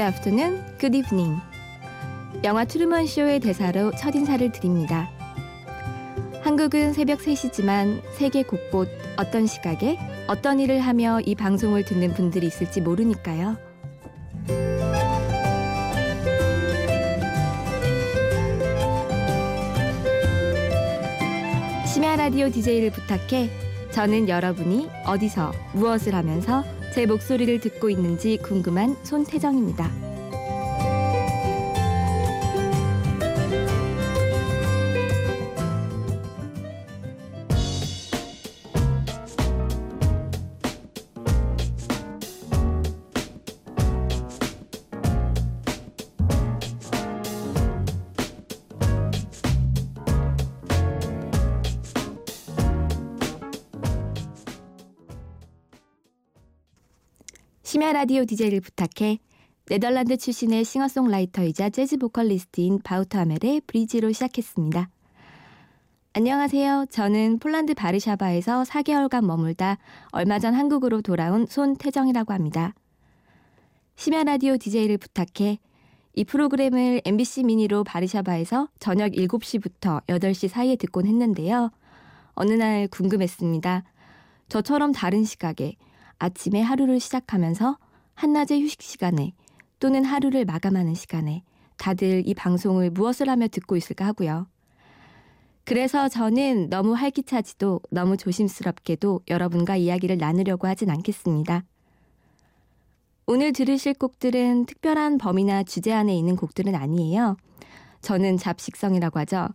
Good morning, good afternoon, good evening. 영화 트루먼 쇼의 대사로 첫 인사를 드립니다. 한국은 새벽 3시지만 세계 곳곳 어떤 시각에 어떤 일을 하며 이 방송을 듣는 분들이 있을지 모르니까요. 심야 라디오 DJ를 부탁해 저는 여러분이 어디서 무엇을 하면서 제 목소리를 듣고 있는지 궁금한 손태정입니다. 심야 라디오 DJ를 부탁해 네덜란드 출신의 싱어송라이터이자 재즈 보컬리스트인 바우터 하멜의 Breezy로 시작했습니다. 안녕하세요. 저는 폴란드 바르샤바에서 4개월간 머물다 얼마 전 한국으로 돌아온 손태정이라고 합니다. 심야 라디오 DJ를 부탁해 이 프로그램을 MBC 미니로 바르샤바에서 저녁 7시부터 8시 사이에 듣곤 했는데요. 어느 날 궁금했습니다. 저처럼 다른 시각에 아침에 하루를 시작하면서 한낮의 휴식 시간에 또는 하루를 마감하는 시간에 다들 이 방송을 무엇을 하며 듣고 있을까 하고요. 그래서 저는 너무 활기차지도 너무 조심스럽게도 여러분과 이야기를 나누려고 하진 않겠습니다. 오늘 들으실 곡들은 특별한 범위나 주제 안에 있는 곡들은 아니에요. 저는 잡식성이라고 하죠.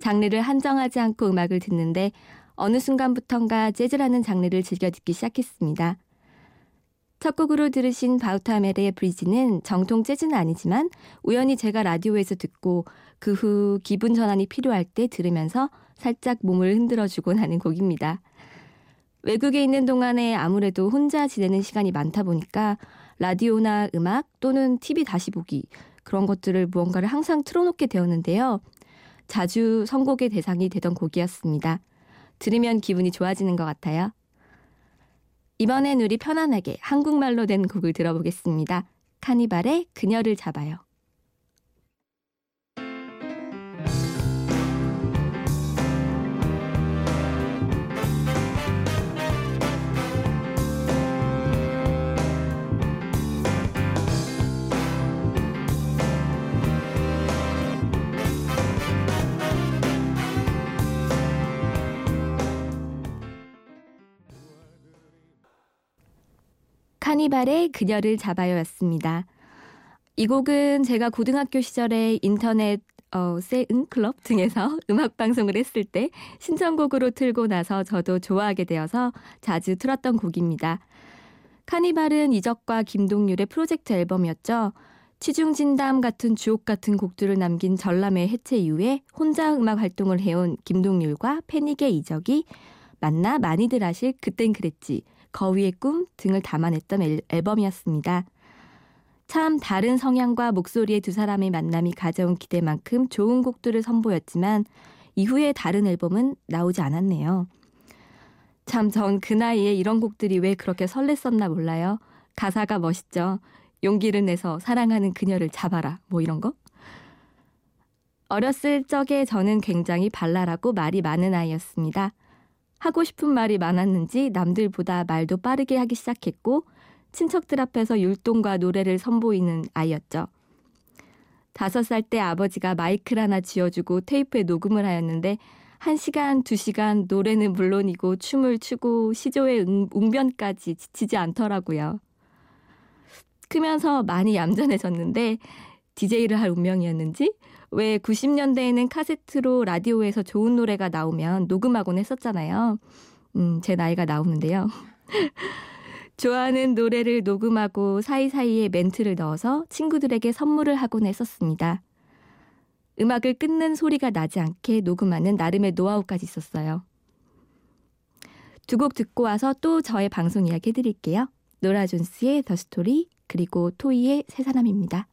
장르를 한정하지 않고 음악을 듣는데 어느 순간부턴가 재즈라는 장르를 즐겨 듣기 시작했습니다. 첫 곡으로 들으신 바우타멜의 브리지는 정통 재즈는 아니지만 우연히 제가 라디오에서 듣고 그 후 기분 전환이 필요할 때 들으면서 살짝 몸을 흔들어주곤 하는 곡입니다. 외국에 있는 동안에 아무래도 혼자 지내는 시간이 많다 보니까 라디오나 음악 또는 TV 다시 보기 그런 것들을 무언가를 항상 틀어놓게 되었는데요. 자주 선곡의 대상이 되던 곡이었습니다. 들으면 기분이 좋아지는 것 같아요. 이번엔 우리 편안하게 한국말로 된 곡을 들어보겠습니다. 카니발의 그녀를 잡아요. 카니발의 그녀를 잡아요였습니다. 이 곡은 제가 고등학교 시절에 인터넷 어, 세은 클럽 등에서 음악 방송을 했을 때 신청곡으로 틀고 나서 저도 좋아하게 되어서 자주 틀었던 곡입니다. 카니발은 이적과 김동률의 프로젝트 앨범이었죠. 취중진담 같은 주옥 같은 곡들을 남긴 전람회 해체 이후에 혼자 음악 활동을 해온 김동률과 패닉의 이적이 만나 많이들 아실 그땐 그랬지 거위의 꿈 등을 담아냈던 앨범이었습니다. 참 다른 성향과 목소리의 두 사람의 만남이 가져온 기대만큼 좋은 곡들을 선보였지만 이후에 다른 앨범은 나오지 않았네요. 참 전 그 나이에 이런 곡들이 왜 그렇게 설렜었나 몰라요. 가사가 멋있죠. 용기를 내서 사랑하는 그녀를 잡아라. 뭐 이런 거? 어렸을 적에 저는 굉장히 발랄하고 말이 많은 아이였습니다. 하고 싶은 말이 많았는지 남들보다 말도 빠르게 하기 시작했고 친척들 앞에서 율동과 노래를 선보이는 아이였죠. 다섯 살 때 아버지가 마이크를 하나 쥐어주고 테이프에 녹음을 하였는데 한 시간, 두 시간 노래는 물론이고 춤을 추고 시조의 웅변까지 지치지 않더라고요. 크면서 많이 얌전해졌는데 DJ를 할 운명이었는지 왜 90년대에는 카세트로 라디오에서 좋은 노래가 나오면 녹음하곤 했었잖아요. 음, 제 나이가 나오는데요. 좋아하는 노래를 녹음하고 사이사이에 멘트를 넣어서 친구들에게 선물을 하곤 했었습니다. 음악을 끊는 소리가 나지 않게 녹음하는 나름의 노하우까지 있었어요. 두 곡 듣고 와서 또 저의 방송 이야기 해드릴게요. 노라 존스의 더 스토리 그리고 토이의 세 사람입니다.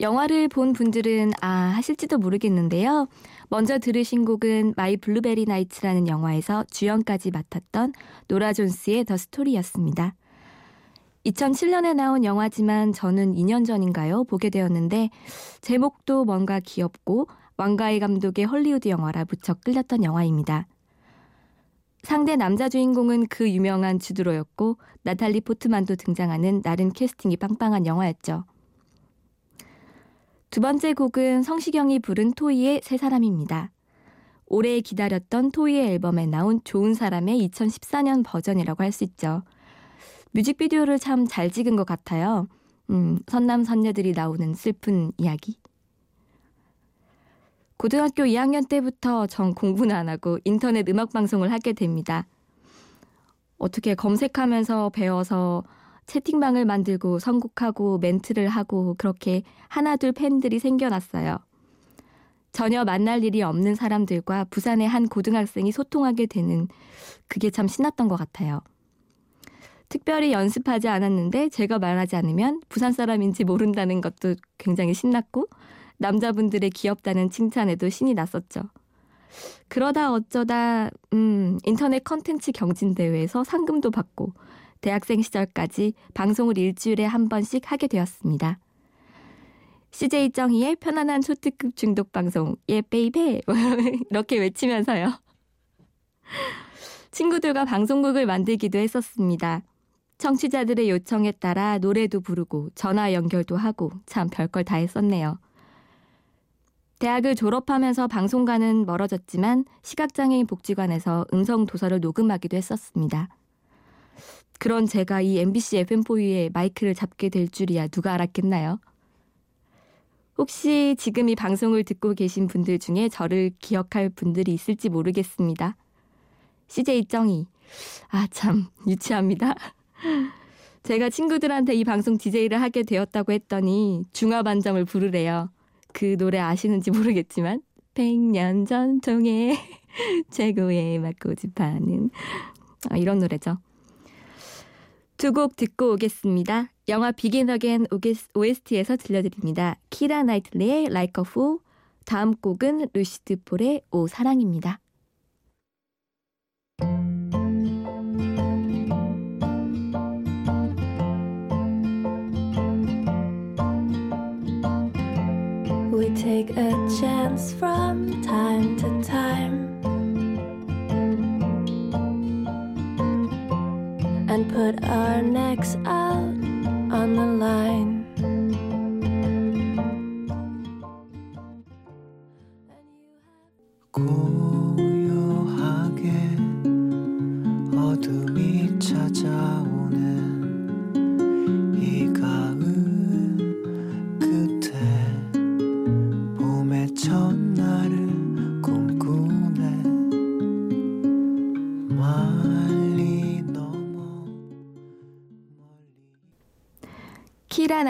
영화를 본 분들은 아 하실지도 모르겠는데요. 먼저 들으신 곡은 My Blueberry Nights라는 영화에서 주연까지 맡았던 노라 존스의 The Story였습니다. 2007년에 나온 영화지만 저는 2년 전인가요? 보게 되었는데 제목도 뭔가 귀엽고 왕가위 감독의 헐리우드 영화라 무척 끌렸던 영화입니다. 상대 남자 주인공은 그 유명한 주드 로였고 나탈리 포트만도 등장하는 나름 캐스팅이 빵빵한 영화였죠. 두 번째 곡은 성시경이 부른 토이의 새 사람입니다. 오래 기다렸던 토이의 앨범에 나온 좋은 사람의 2014년 버전이라고 할 수 있죠. 뮤직비디오를 참 잘 찍은 것 같아요. 음, 선남 선녀들이 나오는 슬픈 이야기. 고등학교 2학년 때부터 전 공부는 안 하고 인터넷 음악 방송을 하게 됩니다. 어떻게 검색하면서 배워서 채팅방을 만들고 선곡하고 멘트를 하고 그렇게 하나둘 팬들이 생겨났어요. 전혀 만날 일이 없는 사람들과 부산의 한 고등학생이 소통하게 되는 그게 참 신났던 것 같아요. 특별히 연습하지 않았는데 제가 말하지 않으면 부산 사람인지 모른다는 것도 굉장히 신났고 남자분들의 귀엽다는 칭찬에도 신이 났었죠. 그러다 어쩌다 음, 인터넷 컨텐츠 경진대회에서 상금도 받고 대학생 시절까지 방송을 일주일에 한 번씩 하게 되었습니다. CJ 정희의 편안한 초특급 중독 방송 yeah baby 이렇게 외치면서요. 친구들과 방송국을 만들기도 했었습니다. 청취자들의 요청에 따라 노래도 부르고 전화 연결도 하고 참 별걸 다 했었네요. 대학을 졸업하면서 방송과는 멀어졌지만 시각장애인 복지관에서 음성 도서를 녹음하기도 했었습니다. 그런 제가 이 MBC FM4U에 마이크를 잡게 될 줄이야 누가 알았겠나요? 혹시 지금 이 방송을 듣고 계신 분들 중에 저를 기억할 분들이 있을지 모르겠습니다. CJ 정이. 아, 참, 유치합니다. 제가 친구들한테 이 방송 DJ를 하게 되었다고 했더니 중화반점을 부르래요. 그 노래 아시는지 모르겠지만 100년 전통의 최고의 맛고집하는 아, 이런 노래죠. 두 곡 듣고 오겠습니다. 영화 비긴 어겐 OST에서 들려드립니다. 키라 나이틀리의 Like a Fool 다음 곡은 루시드 폴의 오 사랑입니다. We take a chance from time to time and put our necks out on the line. 고요하게 어둠이 찾아오는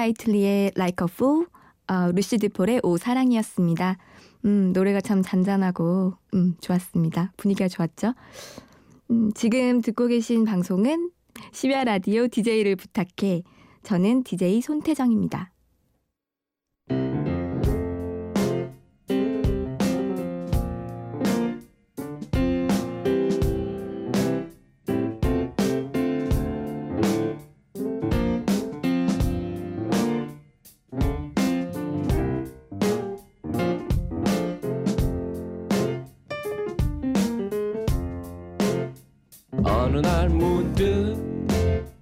라 나이틀리의 Like a Fool, 어, 루시 드 폴의 오 사랑이었습니다. 음, 노래가 참 잔잔하고 음, 좋았습니다. 분위기가 좋았죠? 음, 지금 듣고 계신 방송은 심야 라디오 DJ를 부탁해. 저는 DJ 손태정입니다.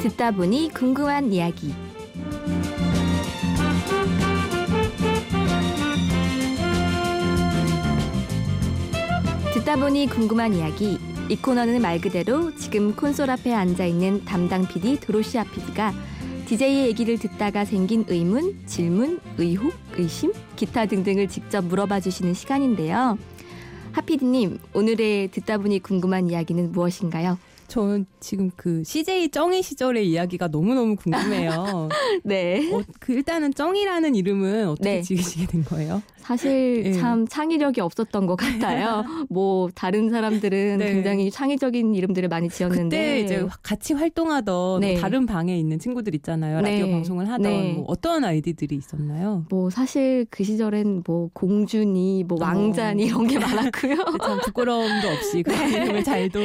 듣다 보니 궁금한 이야기. 듣다 보니 궁금한 이야기. 이 코너는 말 그대로 지금 콘솔 앞에 앉아 있는 담당 PD 도로시아 PD가 DJ의 얘기를 듣다가 생긴 의문, 질문, 의혹, 의심, 기타 등등을 직접 물어봐 주시는 시간인데요. 하피디님, 오늘의 듣다 보니 궁금한 이야기는 무엇인가요? 저는 지금 그 CJ 쩡이 시절의 이야기가 너무너무 궁금해요. 네. 어, 그 일단은 쩡이라는 이름은 어떻게 네. 지으시게 된 거예요? 사실 예. 참 창의력이 없었던 것 같아요. 뭐 다른 사람들은 네. 굉장히 창의적인 이름들을 많이 지었는데 그때 이제 같이 활동하던 네. 뭐 다른 방에 있는 친구들 있잖아요. 네. 라디오 방송을 하던 네. 뭐 어떤 아이디들이 있었나요? 뭐 사실 그 시절엔 뭐 공주니 뭐 왕자니 어. 이런 게 많았고요. 참 부끄러움도 없이 그런 이름을 잘도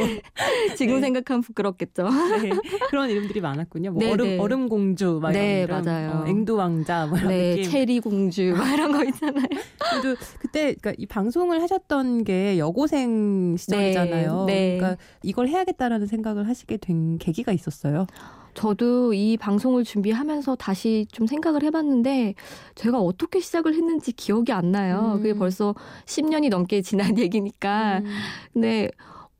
지금 네. 생각하면 부끄럽겠죠. 네, 그런 이름들이 많았군요. 뭐 네, 얼음 네. 얼음 공주, 막 네, 이런 맞아요. 어, 앵두 왕자 뭐 이런 네, 느낌. 체리 공주 막 이런 거 있잖아요. 그래도 그때 그러니까 이 방송을 하셨던 게 여고생 시절이잖아요. 네, 네. 그러니까 이걸 해야겠다라는 생각을 하시게 된 계기가 있었어요. 저도 이 방송을 준비하면서 다시 좀 생각을 해봤는데 제가 어떻게 시작을 했는지 기억이 안 나요. 음. 그게 벌써 10년이 넘게 지난 얘기니까. 음. 근데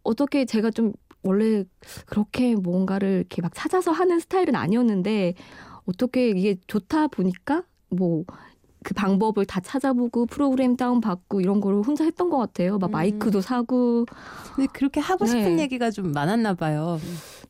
어떻게 제가 좀 원래 그렇게 뭔가를 이렇게 막 찾아서 하는 스타일은 아니었는데 어떻게 이게 좋다 보니까 뭐 그 방법을 다 찾아보고 프로그램 다운받고 이런 거를 혼자 했던 것 같아요. 막 음. 마이크도 사고. 근데 그렇게 하고 싶은 네. 얘기가 좀 많았나 봐요.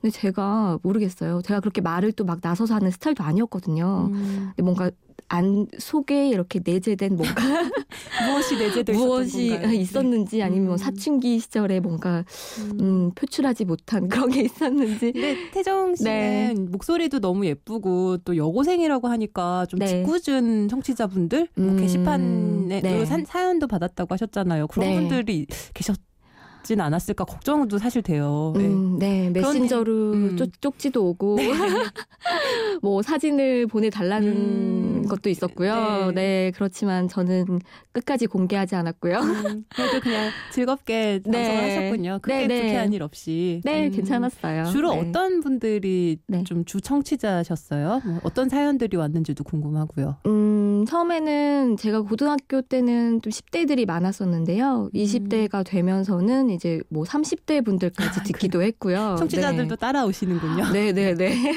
근데 제가 모르겠어요. 제가 그렇게 말을 또 막 나서서 하는 스타일도 아니었거든요. 음. 근데 뭔가 안 속에 이렇게 내재된 뭔가 무엇이 있었던 무엇이 건가요? 있었는지 아니면 뭐 음. 사춘기 시절에 뭔가 음. 음, 표출하지 못한 그런 게 있었는지 근데 태정 씨는 네. 목소리도 너무 예쁘고 또 여고생이라고 하니까 좀 네. 짓궂은 청취자분들 뭐 음, 게시판에 네. 또 산- 사연도 받았다고 하셨잖아요. 그런 네. 분들이 계셨 진 않았을까 걱정도 사실 돼요. 네. 음, 네, 메신저로 음. 쪽, 쪽지도 오고, 뭐 사진을 보내달라는 음. 것도 있었고요. 네. 네. 그렇지만 저는 끝까지 공개하지 않았고요. 음, 그래도 그냥 즐겁게 방송을 네. 하셨군요. 크게 네, 네. 불쾌한 일 없이. 네, 음. 괜찮았어요. 주로 네. 어떤 분들이 네. 좀주 청취자셨어요? 뭐 어떤 사연들이 왔는지도 궁금하고요. 음, 처음에는 제가 고등학교 때는 좀 10대들이 많았었는데요. 음. 20대가 되면서는 이제 뭐 30대 분들까지 듣기도 했고요. 아, 청취자들도 따라오시는군요. 네, 네, 네. 네.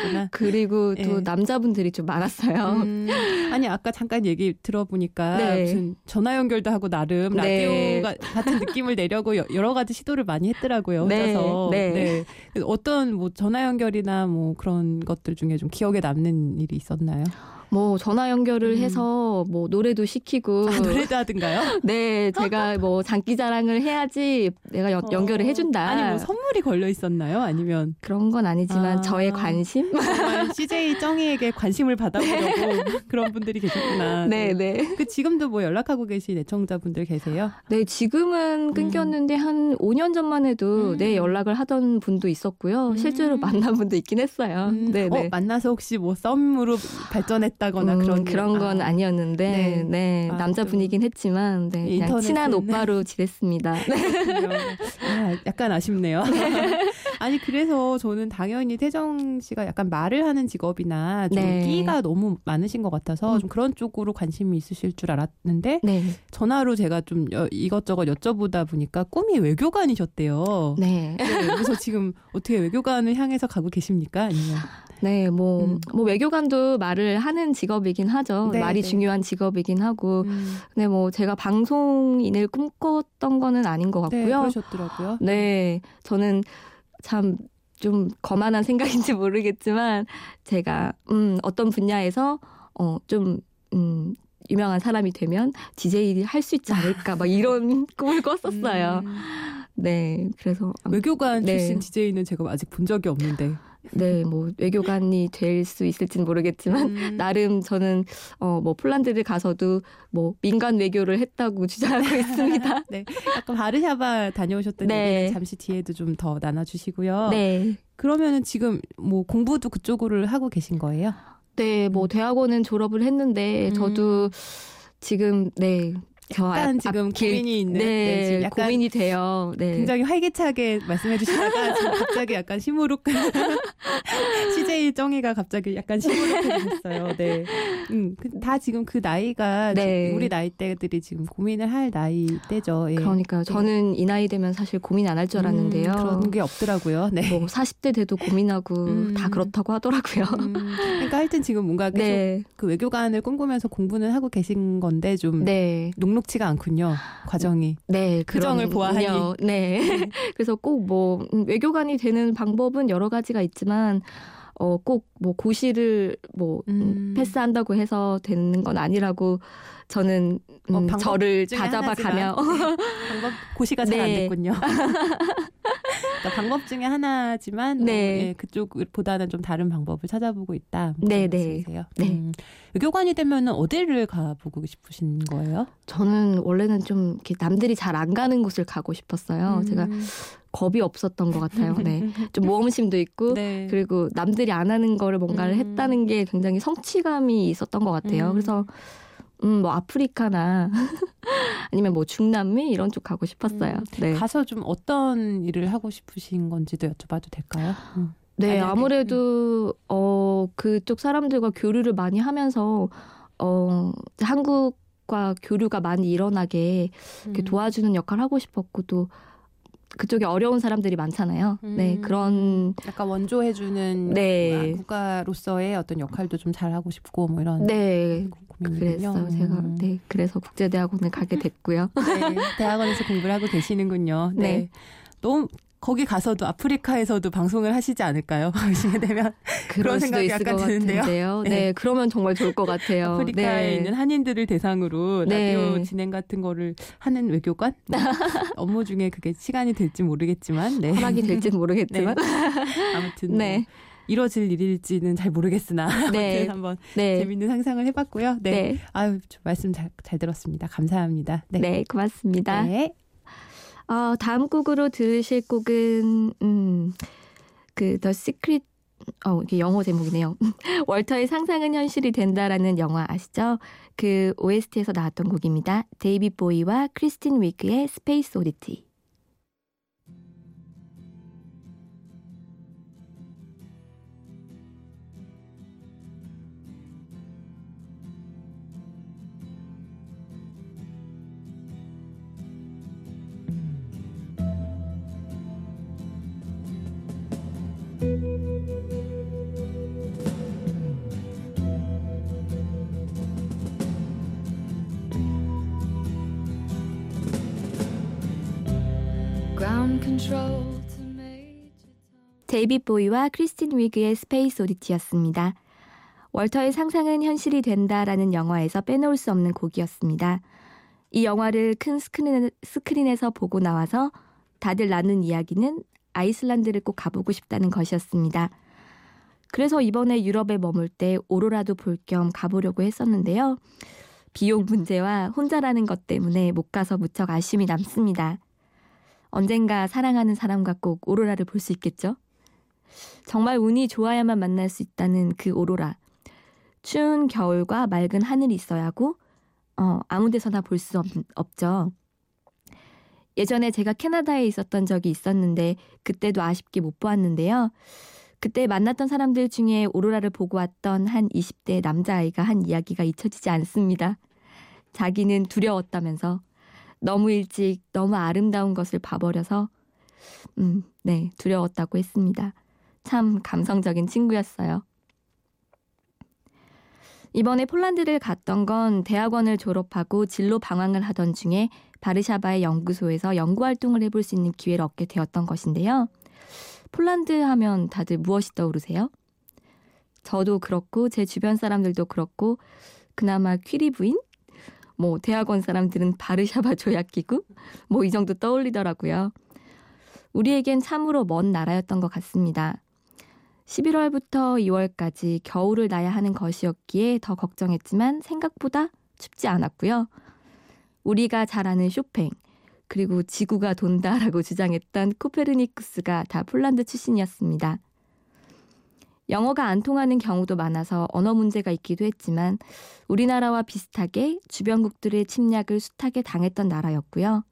그렇구나. 그리고 또 네. 남자분들이 좀 많았어요. 음, 아니 아까 잠깐 얘기 들어보니까 네. 무슨 전화 연결도 하고 나름 네. 라디오가 같은 느낌을 내려고 여- 여러 가지 시도를 많이 했더라고요 네, 혼자서. 네. 그래서 어떤 뭐 전화 연결이나 뭐 그런 것들 중에 좀 기억에 남는 일이 있었나요? 뭐 전화 연결을 음. 해서 뭐 노래도 시키고 아, 노래도 하든가요? 네, 제가 뭐 장기 자랑을 해야지 내가 연- 연결을 어, 해준다. 아니 뭐 선물이 걸려 있었나요? 아니면 그런 건 아니지만 아. 저의 관심? CJ 쩡이에게 관심을 받아보려고 그런 분들이 계셨구나. 네, 네. 그 지금도 뭐 연락하고 계신 애청자분들 계세요? 네, 지금은 끊겼는데 한 5년 전만 해도 음. 네, 연락을 하던 분도 있었고요. 음. 실제로 만난 분도 있긴 했어요. 음, 네, 어, 네. 만나서 혹시 뭐 썸으로 발전했 다거나 음, 그런 그런 일- 건 아, 아. 니었는데 네. 네, 아, 남자 또 분이긴 했지만 네, 그냥 친한 오빠로 지냈습니다. 아, 약간 아쉽네요. 아니 그래서 저는 당연히 태정 씨가 약간 말을 하는 직업이나 좀 네. 끼가 너무 많으신 것 같아서 음. 좀 그런 쪽으로 관심이 있으실 줄 알았는데 네, 전화로 제가 좀 여- 이것저것 여쭤보다 보니까 꿈이 외교관이셨대요. 네. 네, 그래서 지금 어떻게 외교관을 향해서 가고 계십니까? 아니면 네, 뭐, 음. 뭐 외교관도 말을 하는 직업이긴 하죠. 네, 말이 네. 중요한 직업이긴 하고. 음, 근데 뭐 제가 방송인을 꿈꿨던 거는 아닌 것 네, 같고요. 그러셨더라고요. 네, 저는 참 좀 거만한 생각인지 모르겠지만 제가 음 어떤 분야에서 어좀 음. 유명한 사람이 되면 DJ 할수 있지 않을까 막 이런 꿈을 꿨었어요. 음, 네, 그래서 외교관 네. 출신 DJ는 제가 아직 본 적이 없는데. 네, 뭐 외교관이 될 수 있을지는 모르겠지만 음. 나름 저는 어 뭐 폴란드를 가서도 뭐 민간 외교를 했다고 주장하고 있습니다. 네, 약간 바르샤바 다녀오셨던 네. 얘기는 잠시 뒤에도 좀 더 나눠주시고요. 네. 그러면은 지금 뭐 공부도 그쪽으로 하고 계신 거예요? 네, 뭐 대학원은 졸업을 했는데 음. 저도 지금 네저 약간 앞- 지금 고민이 있는 네, 네, 지금 약간 고민이 돼요. 네. 굉장히 활기차게 말씀해 주시다가 지금 갑자기 약간 시무룩 CJ 정이가 갑자기 약간 시무룩해지셨어요. 네. 음, 그- 다 지금 그 나이가 네. 지금 우리 나이대들이 지금 고민을 할 나이대죠. 예. 그러니까요. 저는 이 나이 되면 사실 고민 안 할 줄 알았는데요. 음, 그런 게 없더라고요. 네. 뭐 40대 돼도 고민하고 음. 다 그렇다고 하더라고요. 음, 그러니까 하여튼 지금 뭔가 계속 네. 그 외교관을 꿈꾸면서 공부는 하고 계신 건데 좀 네. 녹록 치가 않군요. 과정이. 네, 그럼요. 보아하니. 네. 그래서 꼭 뭐 외교관이 되는 방법은 여러 가지가 있지만 어 꼭 뭐 고시를 뭐 음, 음. 패스한다고 해서 되는 건 아니라고 저는 음, 어, 저를 중에 다잡아 가며 하나지만, 방법 고시가 잘안 네. 됐군요. 그러니까 방법 중에 하나지만 뭐, 네. 예, 그쪽보다는 좀 다른 방법을 찾아보고 있다. 뭐 네, 네. 네. 음, 외교관이 되면은 어디를 가보고 싶으신 거예요? 저는 원래는 좀 이렇게 남들이 잘 안 가는 곳을 가고 싶었어요. 음. 제가 겁이 없었던 것 같아요. 네. 좀 모험심도 있고 네. 그리고 남들이 안 하는 거를 뭔가를 음. 했다는 게 굉장히 성취감이 있었던 것 같아요. 음. 그래서 음, 뭐 아프리카나 아니면 뭐 중남미 이런 쪽 가고 싶었어요. 음. 네. 가서 좀 어떤 일을 하고 싶으신 건지도 여쭤봐도 될까요? 음. 네, 만약에, 아무래도 어 그쪽 사람들과 교류를 많이 하면서 어 한국과 교류가 많이 일어나게 음. 도와주는 역할을 하고 싶었고 또 그쪽에 어려운 사람들이 많잖아요. 네, 음. 그런 약간 원조해주는 네. 국가로서의 어떤 역할도 좀 잘 하고 싶고 뭐 이런 네. 고민이군요. 그랬어요. 제가 음. 네, 그래서 국제대학원을 가게 됐고요. 네, 대학원에서 공부를 하고 계시는군요. 네. 네. 너무 거기 가서도 아프리카에서도 방송을 하시지 않을까요? 가시게 되면 수도 생각이 약간 것 드는데요. 네. 네. 그러면 정말 좋을 것 같아요. 아프리카에 네. 있는 한인들을 대상으로 네. 라디오 진행 같은 거를 하는 외교관 뭐 업무 중에 그게 시간이 될지 모르겠지만 네. 허락이 될지는 모르겠지만. 아무튼 네. 뭐 이뤄질 일일지는 잘 모르겠으나 네. 아무튼 한번 네. 재밌는 상상을 해봤고요. 네, 네. 아유 저 말씀 잘, 잘 들었습니다. 감사합니다. 네. 네. 고맙습니다. 네. 어, 다음 곡으로 들으실 곡은 음, 그 The Secret 어, 이게 영어 제목이네요. 월터의 상상은 현실이 된다라는 영화 아시죠? 그 OST에서 나왔던 곡입니다. 데이비드 보위와 크리스틴 위그의 Space Oddity. 데이비드 보위와 크리스틴 위그의 Space Oddity였습니다. 월터의 상상은 현실이 된다라는 영화에서 빼놓을 수 없는 곡이었습니다. 이 영화를 큰 스크린, 스크린 에서 보고 나와서 다들 나눈 이야기는 아이슬란드를 꼭 가보고 싶다는 것이었습니다. 그래서 이번에 유럽에 머물 때 오로라도 볼 겸 가보려고 했었는데요. 비용 문제와 혼자라는 것 때문에 못 가서 무척 아쉬움이 남습니다. 언젠가 사랑하는 사람과 꼭 오로라를 볼 수 있겠죠? 정말 운이 좋아야만 만날 수 있다는 그 오로라. 추운 겨울과 맑은 하늘이 있어야 하고, 어, 아무 데서나 볼 수 없죠. 예전에 제가 캐나다에 있었던 적이 있었는데, 그때도 아쉽게 못 보았는데요. 그때 만났던 사람들 중에 오로라를 보고 왔던 한 20대 남자아이가 한 이야기가 잊혀지지 않습니다. 자기는 두려웠다면서 너무 일찍 너무 아름다운 것을 봐버려서 음, 네, 두려웠다고 했습니다. 참 감성적인 친구였어요. 이번에 폴란드를 갔던 건 대학원을 졸업하고 진로 방황을 하던 중에 바르샤바의 연구소에서 연구 활동을 해볼 수 있는 기회를 얻게 되었던 것인데요. 폴란드 하면 다들 무엇이 떠오르세요? 저도 그렇고 제 주변 사람들도 그렇고 그나마 퀴리 부인? 뭐 대학원 사람들은 바르샤바 조약기구? 뭐 이 정도 떠올리더라고요. 우리에겐 참으로 먼 나라였던 것 같습니다. 11월부터 2월까지 겨울을 나야 하는 것이었기에 더 걱정했지만 생각보다 춥지 않았고요. 우리가 잘 아는 쇼팽, 그리고 지구가 돈다라고 주장했던 코페르니쿠스가 다 폴란드 출신이었습니다. 영어가 안 통하는 경우도 많아서 언어 문제가 있기도 했지만 우리나라와 비슷하게 주변국들의 침략을 숱하게 당했던 나라였고요.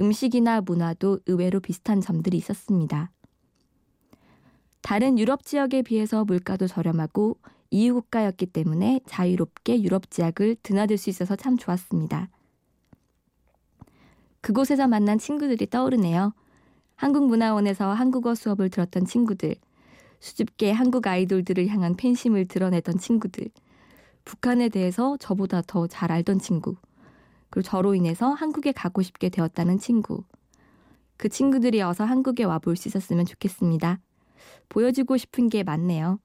음식이나 문화도 의외로 비슷한 점들이 있었습니다. 다른 유럽 지역에 비해서 물가도 저렴하고 EU 국가였기 때문에 자유롭게 유럽 지역을 드나들 수 있어서 참 좋았습니다. 그곳에서 만난 친구들이 떠오르네요. 한국문화원에서 한국어 수업을 들었던 친구들, 수줍게 한국 아이돌들을 향한 팬심을 드러내던 친구들, 북한에 대해서 저보다 더 잘 알던 친구, 그리고 저로 인해서 한국에 가고 싶게 되었다는 친구. 그 친구들이 어서 한국에 와 볼 수 있었으면 좋겠습니다. 보여주고 싶은 게 많네요.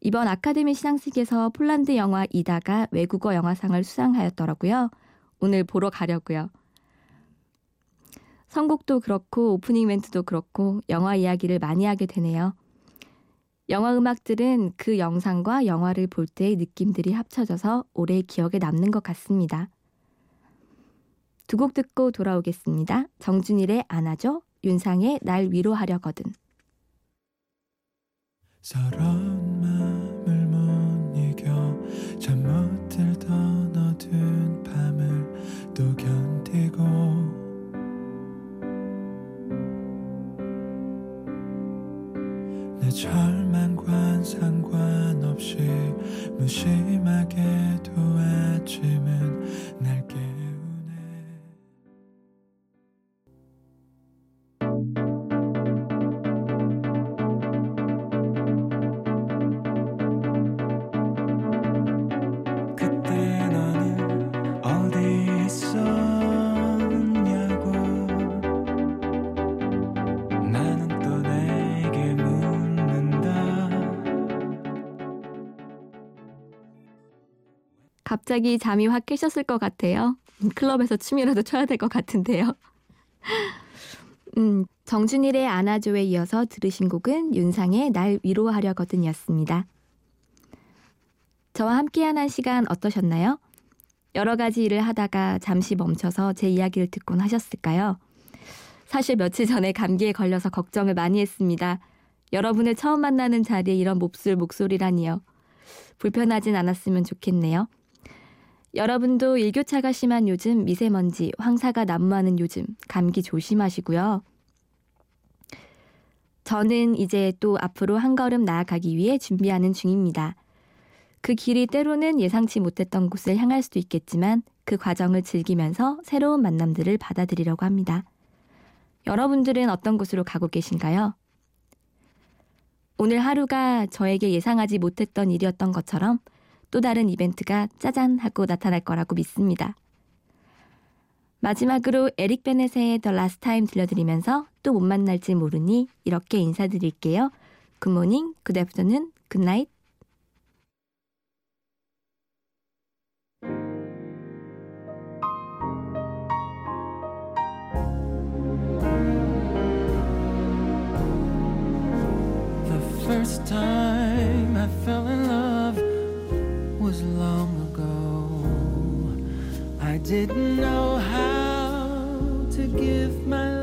이번 아카데미 시상식에서 폴란드 영화 이다가 외국어 영화상을 수상하였더라고요. 오늘 보러 가려고요. 선곡도 그렇고 오프닝 멘트도 그렇고 영화 이야기를 많이 하게 되네요. 영화 음악들은 그 영상과 영화를 볼 때의 느낌들이 합쳐져서 오래 기억에 남는 것 같습니다. 두 곡 듣고 돌아오겠습니다. 정준일의 안아줘, 윤상의 날 위로하려거든. 서러운 마음을 못 이겨 잠못 들 내 절망과 상관없이 무심하게도 아침은 날깨 갑자기 잠이 확 깨셨을 것 같아요. 클럽에서 춤이라도 춰야 될 것 같은데요. 음, 정준일의 안아줘에 이어서 들으신 곡은 윤상의 날 위로하려거든이었습니다. 저와 함께한 한 시간 어떠셨나요? 여러 가지 일을 하다가 잠시 멈춰서 제 이야기를 듣곤 하셨을까요? 사실 며칠 전에 감기에 걸려서 걱정을 많이 했습니다. 여러분을 처음 만나는 자리에 이런 몹쓸 목소리라니요. 불편하진 않았으면 좋겠네요. 여러분도 일교차가 심한 요즘 미세먼지, 황사가 난무하는 요즘 감기 조심하시고요. 저는 이제 또 앞으로 한 걸음 나아가기 위해 준비하는 중입니다. 그 길이 때로는 예상치 못했던 곳을 향할 수도 있겠지만 그 과정을 즐기면서 새로운 만남들을 받아들이려고 합니다. 여러분들은 어떤 곳으로 가고 계신가요? 오늘 하루가 저에게 예상하지 못했던 일이었던 것처럼 또 다른 이벤트가 짜잔 하고 나타날 거라고 믿습니다. 마지막으로 에릭 베넷의 The Last Time 들려드리면서 또 못 만날지 모르니 이렇게 인사드릴게요. Good morning, good afternoon, good night. First time I fell didn't know how to give my